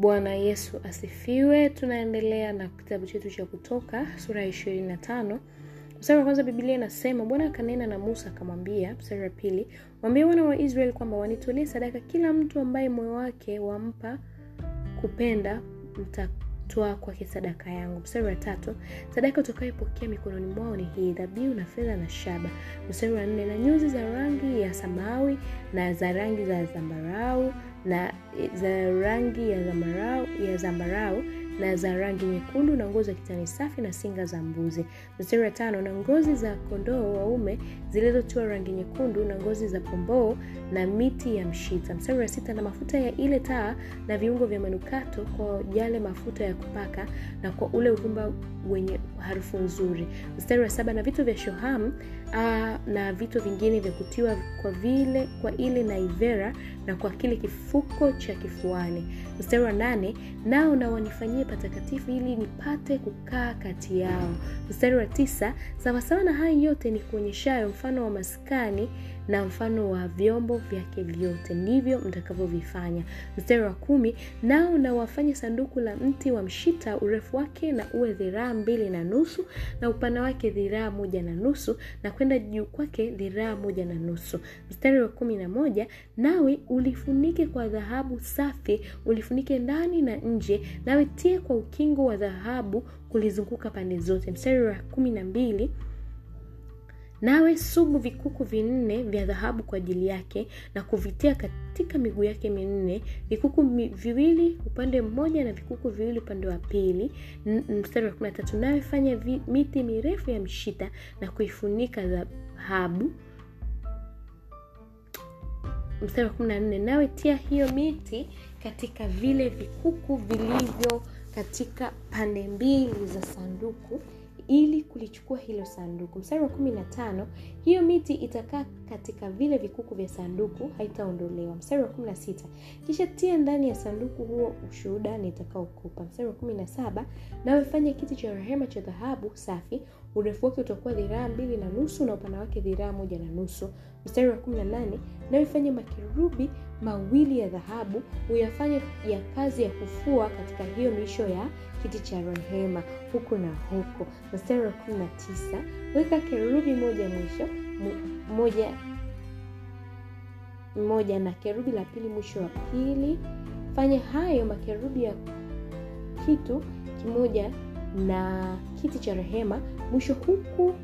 bwana yesu asifiwe. Tunaendelea na kitabu chetu cha kutoka sura ya ishirini na tano. Mstari wa kwanza biblia inasema bwana akanena na musa akamwambia mstari wa pili mwambie wana wa israeli kwamba wanitolee sadaka kila mtu ambaye moyo wake wampa kupenda mtatoa kwake sadaka yangu. Mstari wa tatu sadaka utakayopokea mikononi mwao ni hii dhabihu na fedha na shaba. Mstari wa nne na nyuzi za rangi ya samawi na za rangi za zambarau na za rangi ya zambarau, ya zambarau na za rangi nyekundu na ngozi ya kitani safi na singa za mbuzi. Mstari wa tano na ngozi za kondoo waume zilizotiwa rangi nyekundu na ngozi za pomboo na miti ya mshita. Mstari wa sita na mafuta ya ile taa na viungo vya manukato kwa yale mafuta ya kupaka na kwa ule uvumba wenye harufu nzuri. Mstari wa saba na vitu vya shoham aa, na vitu vingine vya kutiwa kwa vile kwa ile naivera na kwa kile kifuko cha kifuani mstari wa nane nao na wanifanyie patakatifu ili nipate kukaa kati yao. Mstari wa tisa sawasawa na hayo yote ni kuonyeshayo mfano wa maskani na mfano wa vyombo vyake vyote. Ndivyo mtakavyovifanya. Mstari wa kumi nao na wafanye sanduku la mti wa mshita urefu wake na uwe dhiraa mbili na nusu na upana wake dhiraa moja na nusu na kwenda juu kwake dhiraa moja na nusu. Mstari wa kumi na moja nawe ulifunike kwa dhahabu safi ulifunike ndani na nje nawe tie kwa ukingo wa dhahabu kulizunguka pande zote. Mstari wa kumi na mbili nawe subu vikuku vinne vya dhahabu kwa ajili yake na kuvitia katika miguu yake minne vikuku viwili upande mmoja na vikuku viwili upande wa pili. Mstari wa kumi tatu nawe miti mirefu ya mshita na kuifunika dhahabu. Mstari wa kumi na nne nawe hiyo miti katika vile vikuku vilivyo katika pande mbili za sanduku ili kulichukua hilo sanduku. Mstari wa kumi na tano hiyo miti itakaa katika vile vikuku vya sanduku haitaondolewa. Mstari wa kumi na sita kisha tia ndani ya sanduku huo ushuhuda nitakaokupa mstari wa kumi na saba nawe kiti cha rehema cha dhahabu safi urefu wake utakuwa dhiraa mbili na nusu na upana wake dhiraa moja na nusu. Mstari wa kumi na nane makerubi mawili ya dhahabu uyafanye ya kazi ya kufua katika hiyo misho ya kiti cha rehema huku na huku. Mstari wa kumi na tisa weka kerubi moja mwisho moja moja na kerubi la pili mwisho wa pili. Fanya hayo makerubi ya kitu kimoja na kiti cha rehema mwisho huku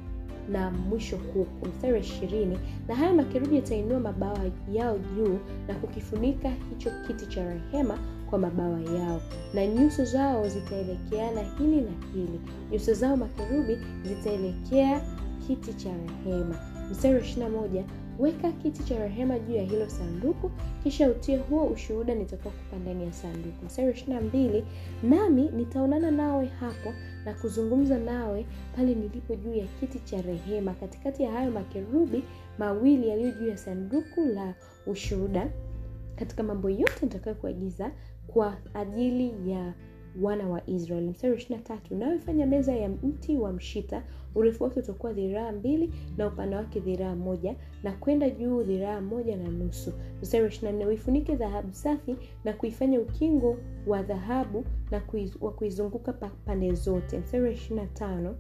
na mwisho huku mstari wa ishirini na haya makerubi yatainua mabawa yao juu na kukifunika hicho kiti cha rehema kwa mabawa yao. Na nyuso zao zitaelekeana hili na hili. Nyuso zao makerubi zitaelekea kiti cha rehema. Mstari wa ishirina moja weka kiti cha rehema juu ya hilo sanduku kisha utie huo ushuhuda nitakaokupa ndani ya sanduku. Mstari wa ishirina mbili nami nitaonana nawe hapo na kuzungumza nawe pale nilipo juu ya kiti cha rehema. Katikati ya hayo makerubi mawili yaliyo juu ya sanduku la ushuhuda katika mambo yote nitakayokuagiza kwa ajili ya wana wa israeli mstari ishirina tatu nayoifanya meza ya mti wa mshita urefu wake utakuwa dhiraa mbili na upana wake dhiraa moja na kwenda juu dhiraa moja na nusu. Mstari ishirina nne uifunike dhahabu safi na kuifanya ukingo wa dhahabu na wa kuizunguka pande zote. Mstari ishirina tano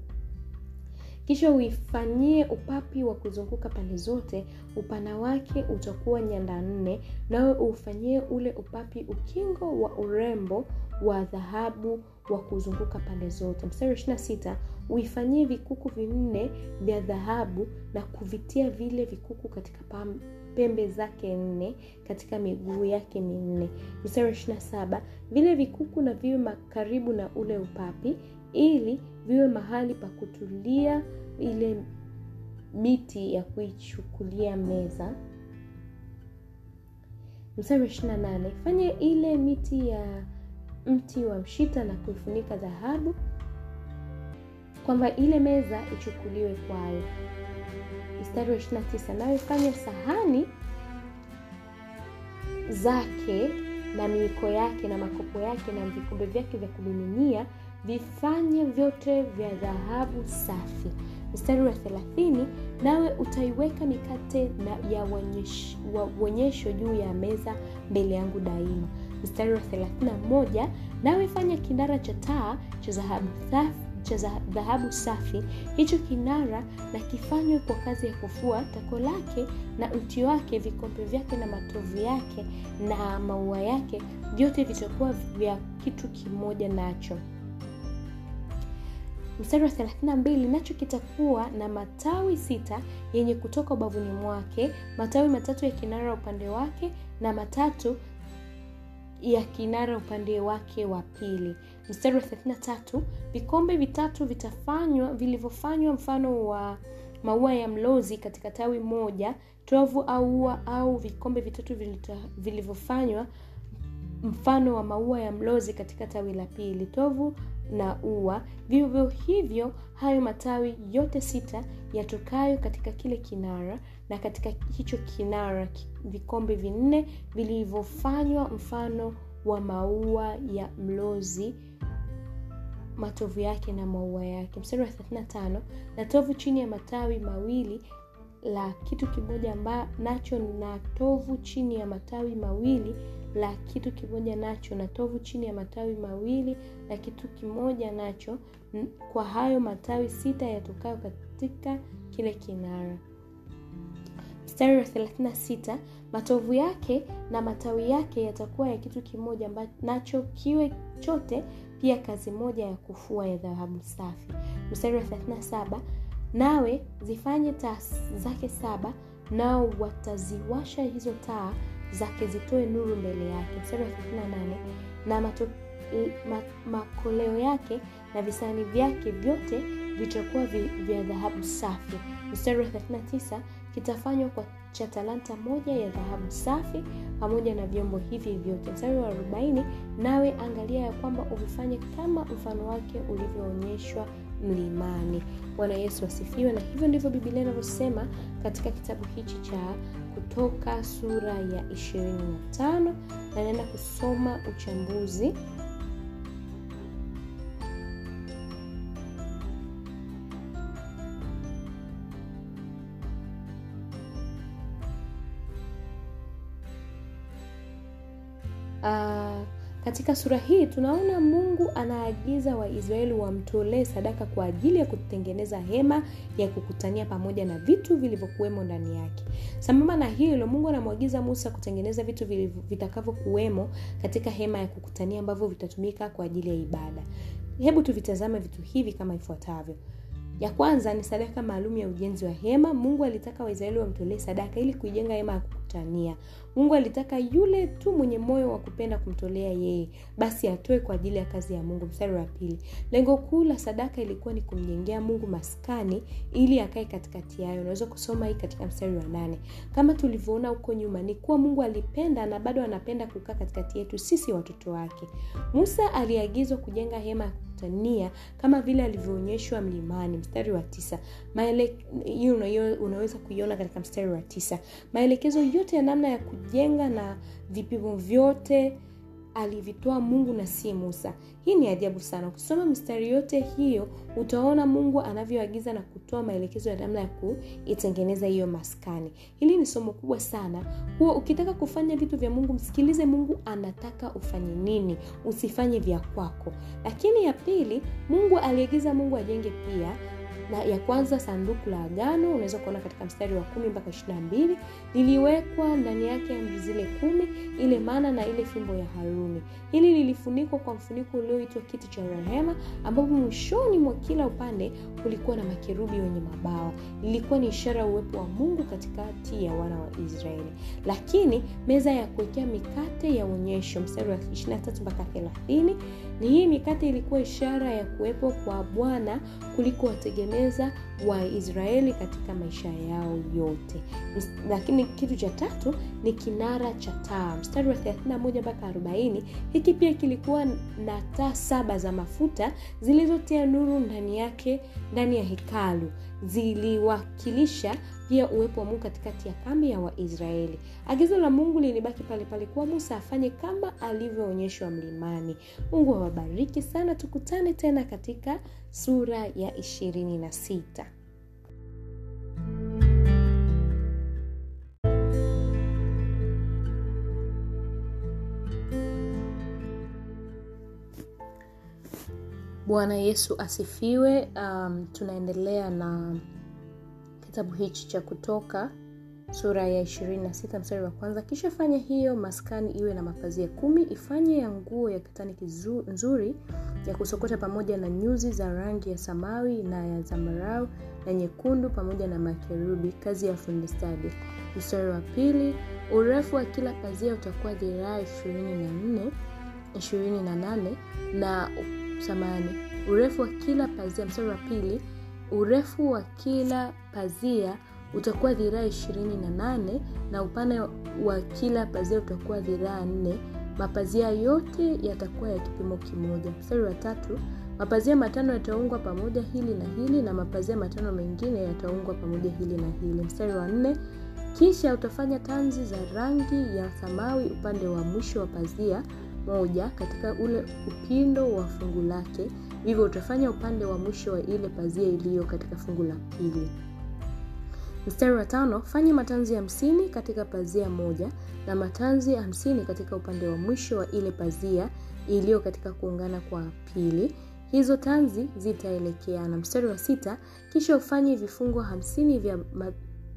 kisha uifanyie upapi wa kuzunguka pande zote upana wake utakuwa nyanda nne nawe ufanyie ule upapi ukingo wa urembo wa dhahabu wa kuzunguka pande zote. Mstari wa ishirina sita uifanyie vikuku vinne vya dhahabu na kuvitia vile vikuku katika pembe zake nne katika miguu yake minne. Mstari wa ishirina saba vile vikuku na viwe karibu na ule upapi ili viwe mahali pa kutulia ile miti ya kuichukulia meza. Mstari wa ishirina nane ile miti ya mti wa mshita na kuifunika dhahabu kwamba ile meza ichukuliwe kwayo. Mstari wa ishirina tisa nayo fanya sahani zake na miiko yake na makopo yake na vikombe vyake vya kumiminia vifanye vyote vya dhahabu safi. Mstari wa thelathini nawe utaiweka mikate na ya uonyesho juu ya meza mbele yangu daima mstari wa 31 nawe fanya kinara cha taa cha dhahabu safi. Hicho kinara na kifanywe kwa kazi ya kufua tako lake na mti wake vikombe vyake na matovu yake na maua yake vyote vitakuwa vya kitu kimoja nacho. Mstari wa 32 nacho kitakuwa na matawi sita yenye kutoka ubavuni mwake matawi matatu ya kinara upande wake na matatu ya kinara upande wake wa pili. Mstari wa 33 vikombe vitatu vitafanywa vilivyofanywa mfano wa maua ya mlozi katika tawi moja tovu au ua au vikombe vitatu vilivyofanywa mfano wa maua ya mlozi katika tawi la pili tovu na ua. Vivyo hivyo hayo matawi yote sita yatokayo katika kile kinara na katika hicho kinara vikombe vinne vilivyofanywa mfano wa maua ya mlozi matovu yake na maua yake. Mstari wa 35 na tovu chini ya matawi mawili la kitu kimoja nacho na tovu chini ya matawi mawili la kitu kimoja nacho na tovu chini ya matawi mawili la kitu kimoja nacho kwa hayo matawi sita yatokayo katika kile kinara mstari wa 36 matovu yake na matawi yake yatakuwa ya kitu kimoja nacho kiwe chote pia kazi moja ya kufua ya dhahabu safi. Mstari wa 37 nawe zifanye taa zake saba nao wataziwasha hizo taa zake zitoe nuru mbele yake. Mstari wa 38 na mato, ma, makoleo yake na visani vyake vyote vitakuwa vya dhahabu safi. Mstari wa 39 kitafanywa kwa cha talanta moja ya dhahabu safi pamoja na vyombo hivi vyote. Mstari wa 40 nawe angalia ya kwamba uvifanye kama mfano wake ulivyoonyeshwa mlimani. Bwana yesu asifiwe. Na hivyo ndivyo bibilia inavyosema katika kitabu hichi cha kutoka sura ya 25 na naenda kusoma uchambuzi katika sura hii tunaona mungu anaagiza waisraeli wamtolee sadaka kwa ajili ya kutengeneza hema ya kukutania pamoja na vitu vilivyokuwemo ndani yake. Sambamba na hilo mungu anamwagiza musa kutengeneza vitu vitakavyokuwemo katika hema ya kukutania ambavyo vitatumika kwa ajili ya ibada. Hebu tuvitazame vitu hivi kama ifuatavyo. Ya kwanza ni sadaka maalum ya ujenzi wa hema. Mungu alitaka waisraeli wamtolee sadaka ili kuijenga hema ya kukutania mungu alitaka yule tu mwenye moyo wa kupenda kumtolea yeye basi atoe kwa ajili ya kazi ya mungu. Mstari wa pili. Lengo kuu la sadaka ilikuwa ni kumjengea mungu maskani ili akae katikati yayo. Unaweza kusoma hii katika mstari wa nane. Kama tulivyoona huko nyuma ni kuwa mungu alipenda na bado anapenda kukaa katikati yetu sisi watoto wake. Musa aliagizwa kujenga hema ya kama vile alivyoonyeshwa mlimani. Mstari wa tisa. Maele, unaweza kuiona katika mstari wa tisa. Maelekezo yote ya namna ya kujenga na vipimo vyote alivitoa mungu na si musa. Hii ni ajabu sana. Ukisoma mistari yote hiyo utaona mungu anavyoagiza na kutoa maelekezo ya namna ya kuitengeneza hiyo maskani. Hili ni somo kubwa sana. Huwa ukitaka kufanya vitu vya mungu msikilize mungu anataka ufanye nini. Usifanye vya kwako. Lakini ya pili mungu aliagiza mungu ajenge pia na ya kwanza sanduku la agano unaweza kuona katika mstari wa kumi mpaka ishirina mbili liliwekwa ndani yake amri zile kumi ile mana na ile fimbo ya haruni. Hili lilifunikwa kwa mfuniko ulioitwa kiti cha rehema ambapo mwishoni mwa kila upande kulikuwa na makerubi wenye mabawa lilikuwa ni ishara ya uwepo wa mungu katikati ya wana wa israeli. Lakini meza ya kuwekea mikate ya onyesho mstari wa 23 mpaka 30 ni hii mikate ilikuwa ishara ya kuwepo kwa bwana kuliko wategemeza waisraeli katika maisha yao yote. Lakini kitu cha tatu ni kinara cha taa. Mstari wa 31 mpaka 40 hiki pia kilikuwa na taa saba za mafuta zilizotia nuru ndani yake ndani ya hekalu. Ziliwakilisha pia uwepo wa mungu katikati ya kambi ya waisraeli. Agizo la mungu lilibaki palepale kuwa musa afanye kama alivyoonyeshwa mlimani. Mungu awabariki sana tukutane tena katika sura ya ishirini na sita. Bwana yesu asifiwe. Um, tunaendelea na kitabu hichi cha kutoka sura ya 26 mstari wa kwanza. Kisha fanya hiyo maskani iwe na mapazia kumi ifanye ya nguo ya kitani kizu, nzuri ya kusokota pamoja na nyuzi za rangi ya samawi na ya zamarau na nyekundu pamoja na makerubi kazi ya fundi stadi. Mstari wa pili urefu wa kila pazia utakuwa dhiraa ishirini na nne ishirini na nane na samani. Urefu wa kila pazia mstari wa pili urefu wa kila pazia utakuwa dhiraa ishirini na nane na upana wa kila pazia utakuwa dhiraa nne. Mapazia yote yatakuwa ya kipimo kimoja. Mstari wa tatu mapazia matano yataungwa pamoja hili na hili na mapazia matano mengine yataungwa pamoja hili na hili. Mstari wa nne kisha utafanya tanzi za rangi ya samawi upande wa mwisho wa pazia moja katika ule upindo wa fungu lake hivyo utafanya upande wa mwisho wa ile pazia iliyo katika fungu la pili. Mstari wa tano fanya matanzi hamsini katika pazia moja na matanzi hamsini katika upande wa mwisho wa ile pazia iliyo katika kuungana kwa pili. Hizo tanzi zitaelekeana. Mstari wa sita kisha ufanye vifungo hamsini vya,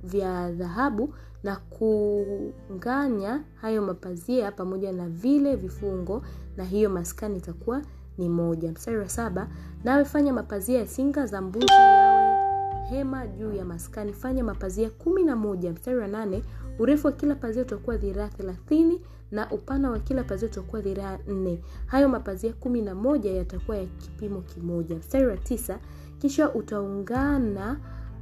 vya dhahabu na kunganya hayo mapazia pamoja na vile vifungo na hiyo maskani itakuwa ni moja. Mstari wa saba nawe fanya mapazia ya singa za mbuzi yawe hema juu ya maskani. Fanya mapazia kumi na moja. Mstari wa nane urefu wa kila pazia utakuwa dhiraa thelathini na upana wa kila pazia utakuwa dhiraa nne. Hayo mapazia kumi na moja yatakuwa ya kipimo kimoja. Mstari wa tisa kisha utaungana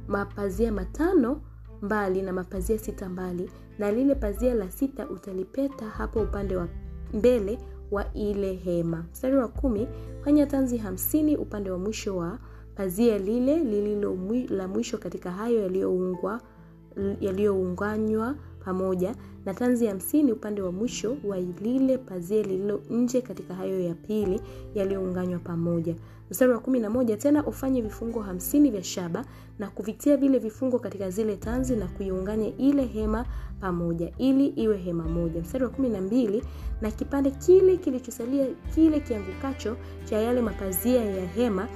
mapazia matano mbali na mapazia sita mbali na lile pazia la sita utalipeta hapo upande wa mbele wa ile hema. Mstari wa kumi fanya tanzi hamsini upande wa mwisho wa pazia lile lililo la mwisho katika hayo yaliyoungwa yaliyounganywa pamoja na tanzi hamsini upande wa mwisho wa lile pazia lililo nje katika hayo ya pili yaliyounganywa pamoja. Mstari wa kumi na moja tena ufanye vifungo hamsini vya shaba na kuvitia vile vifungo katika zile tanzi na kuiunganya ile hema pamoja ili iwe hema moja. Mstari wa kumi na mbili na kipande kile kilichosalia kile kiangukacho cha yale mapazia ya hema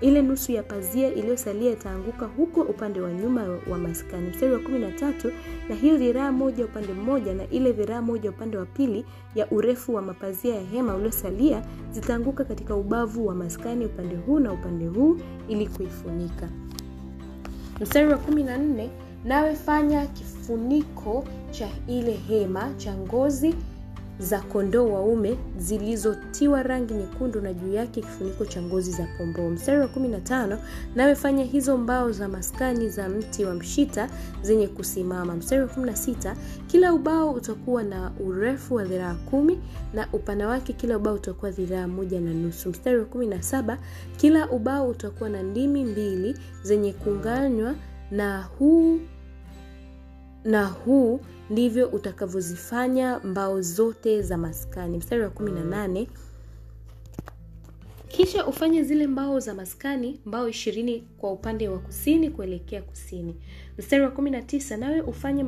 ile nusu ya pazia iliyosalia itaanguka huko upande wa nyuma wa maskani. Mstari wa kumi na tatu na hiyo dhiraa moja upande mmoja na ile dhiraa moja upande wa pili ya urefu wa mapazia ya hema uliosalia zitaanguka katika ubavu wa maskani upande huu na upande huu ili kuifunika. Mstari wa kumi na nne nawe fanya kifuniko cha ile hema cha ngozi za kondoo waume zilizotiwa rangi nyekundu na juu yake kifuniko cha ngozi za pomboo. Mstari wa 15 nawe fanya hizo mbao za maskani za mti wa mshita zenye kusimama. Mstari wa 16 kila ubao utakuwa na urefu wa dhiraa kumi na upana wake kila ubao utakuwa dhiraa moja na nusu. Mstari wa 17 kila ubao utakuwa na ndimi mbili zenye kuunganywa na huu na huu ndivyo utakavyozifanya mbao zote za maskani. Mstari wa 18 kisha ufanye zile mbao za maskani mbao ishirini kwa upande wa kusini kuelekea kusini. Mstari wa 19 nawe ufanye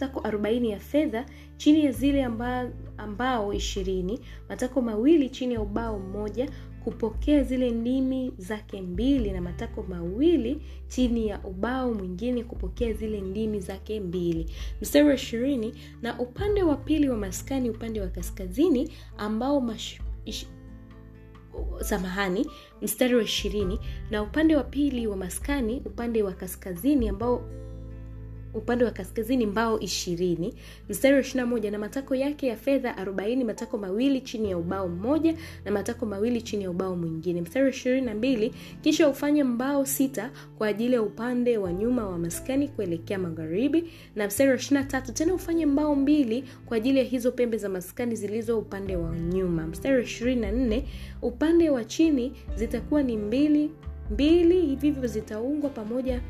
matako 40 ya fedha chini ya zile amba, ambao ishirini matako mawili chini ya ubao mmoja kupokea zile ndimi zake mbili na matako mawili chini ya ubao mwingine kupokea zile ndimi zake mbili. Mstari wa ishirini na upande wa pili wa maskani upande wa kaskazini ambao mash, ish, samahani mstari wa ishirini na upande wa pili wa maskani upande wa kaskazini ambao upande wa kaskazini mbao ishirini. Mstari wa ishirina moja na matako yake ya fedha arobaini matako mawili chini ya ubao mmoja na matako mawili chini ya ubao mwingine. Mstari wa ishirini na mbili kisha ufanye mbao sita kwa ajili ya upande wa nyuma wa maskani kuelekea magharibi. Na mstari wa ishirina tatu tena ufanye mbao mbili kwa ajili ya hizo pembe za maskani zilizo upande wa nyuma. Mstari wa ishirini na nne upande wa chini zitakuwa ni mbili mbili hivivyo zitaungwa pamoja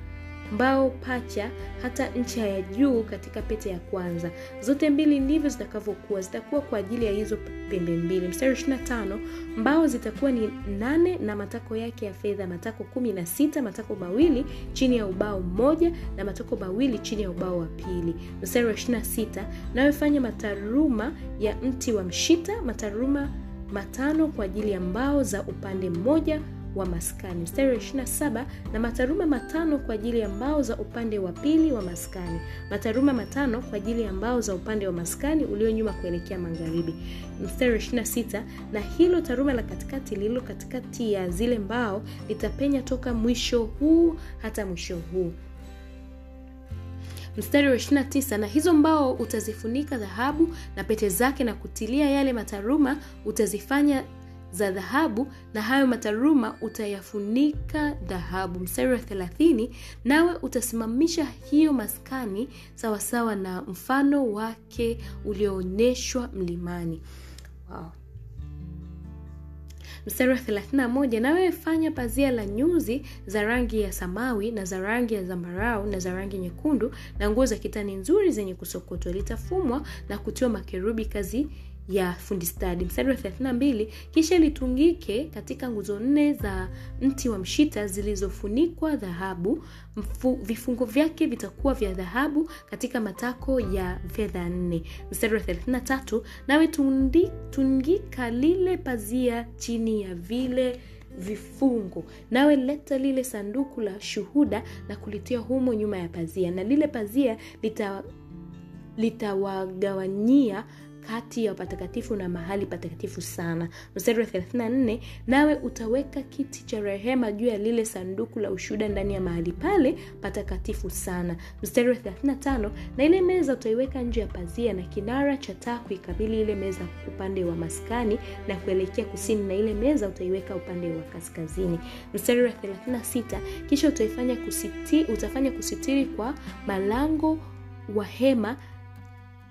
mbao pacha hata ncha ya juu katika pete ya kwanza. Zote mbili ndivyo zitakavyokuwa. Zitakuwa kwa ajili ya hizo pembe mbili. Mstari 25 mbao zitakuwa ni nane na matako yake ya fedha matako kumi na sita matako mawili chini ya ubao mmoja na matako mawili chini ya ubao wa pili. Mstari wa 26 nawe fanya mataruma ya mti wa mshita mataruma matano kwa ajili ya mbao za upande mmoja wa maskani. Mstari wa 27 na mataruma matano kwa ajili ya mbao za upande wa pili wa maskani. Mataruma matano kwa ajili ya mbao za upande wa maskani ulio nyuma kuelekea magharibi. Mstari wa 26 na hilo taruma la katikati lililo katikati ya zile mbao litapenya toka mwisho huu hata mwisho huu. Mstari wa 29 na hizo mbao utazifunika dhahabu na pete zake na kutilia yale mataruma utazifanya za dhahabu na hayo mataruma utayafunika dhahabu. Mstari wa 30 nawe utasimamisha hiyo maskani sawasawa na mfano wake ulioonyeshwa mlimani. Wow. Mstari wa 31 nawe fanya pazia la nyuzi za rangi ya samawi na za rangi ya zambarau na za rangi nyekundu na nguo za kitani nzuri zenye kusokotwa. Litafumwa na kutiwa makerubi kazi ya fundi stadi. Mstari wa 32 kisha litungike katika nguzo nne za mti wa mshita zilizofunikwa dhahabu. Vifungo vyake vitakuwa vya dhahabu katika matako ya fedha nne. Mstari wa 33 nawe tungika lile pazia chini ya vile vifungo. Nawe leta lile sanduku la shuhuda na kulitia humo nyuma ya pazia na lile pazia litawagawanyia lita kati ya patakatifu na mahali patakatifu sana. Mstari wa 34 nawe utaweka kiti cha rehema juu ya lile sanduku la ushuda ndani ya mahali pale patakatifu sana. Mstari wa 35 na ile meza utaiweka nje ya pazia na kinara cha taa kuikabili ile meza upande wa maskani na kuelekea kusini na ile meza utaiweka upande wa kaskazini. Mstari wa 36 kisha utaifanya kusiti, utafanya kusitiri kwa malango wa hema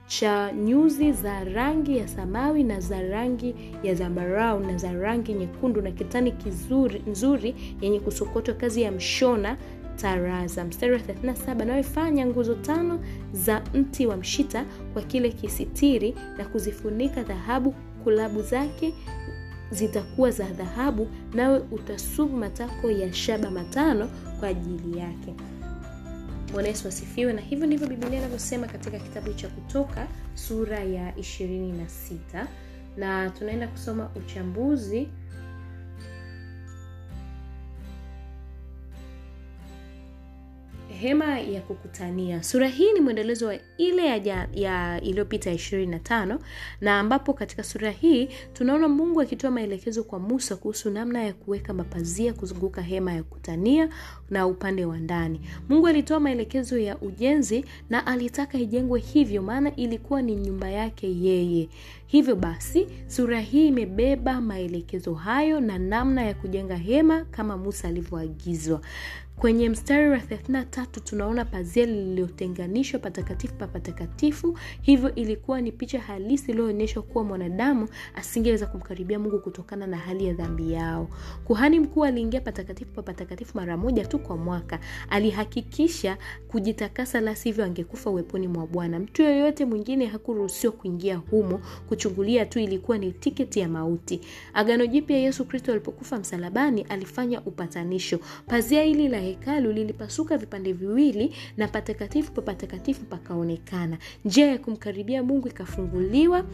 cha nyuzi za rangi ya samawi na za rangi ya zambarau na za rangi nyekundu na kitani kizuri nzuri yenye kusokotwa kazi ya mshona taraza. Mstari wa 37 nawe nguzo tano za mti wa mshita kwa kile kisitiri na kuzifunika dhahabu kulabu zake zitakuwa za dhahabu nawe utasubu matako ya shaba matano kwa ajili yake bwana yesu asifiwe. Na hivyo ndivyo bibilia inavyosema katika kitabu cha kutoka sura ya 26 na tunaenda kusoma uchambuzi hema ya kukutania. Sura hii ni mwendelezo wa ile ya, ya iliyopita na 25 na ambapo katika sura hii tunaona mungu akitoa maelekezo kwa musa kuhusu namna ya kuweka mapazia kuzunguka hema ya kukutania na upande wa ndani. Mungu alitoa maelekezo ya ujenzi na alitaka ijengwe hivyo maana ilikuwa ni nyumba yake yeye hivyo basi sura hii imebeba maelekezo hayo na namna ya kujenga hema kama musa alivyoagizwa. Kwenye mstari wa 33 tunaona pazia lililotenganishwa patakatifu pa patakatifu. Hivyo ilikuwa ni picha halisi iliyoonyeshwa kuwa mwanadamu asingeweza kumkaribia mungu kutokana na hali ya dhambi yao. Kuhani mkuu aliingia patakatifu pa patakatifu mara moja tu kwa mwaka. Alihakikisha kujitakasa la sivyo angekufa uweponi mwa bwana. Mtu yoyote mwingine hakuruhusiwa kuingia humo kuchungulia tu ilikuwa ni tiketi ya mauti. Agano jipya yesu kristo alipokufa msalabani alifanya upatanisho. Pazia hili la hekalu lilipasuka vipande viwili na patakatifu pa patakatifu pakaonekana. Njia ya kumkaribia mungu ikafunguliwa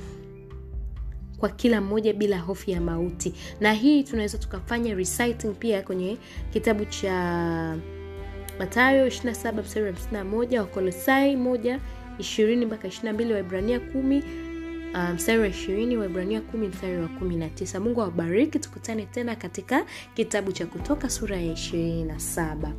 kwa kila mmoja bila hofu ya mauti. Na hii tunaweza tukafanya reciting pia kwenye kitabu cha matayo 27 mstari wa 51 wakolosai 1 20 mpaka 22 waibrania 10 Uh, mstari wa ishirini waibrania kumi mstari wa kumi na tisa. Mungu awabariki tukutane tena katika kitabu cha kutoka sura ya ishirini na saba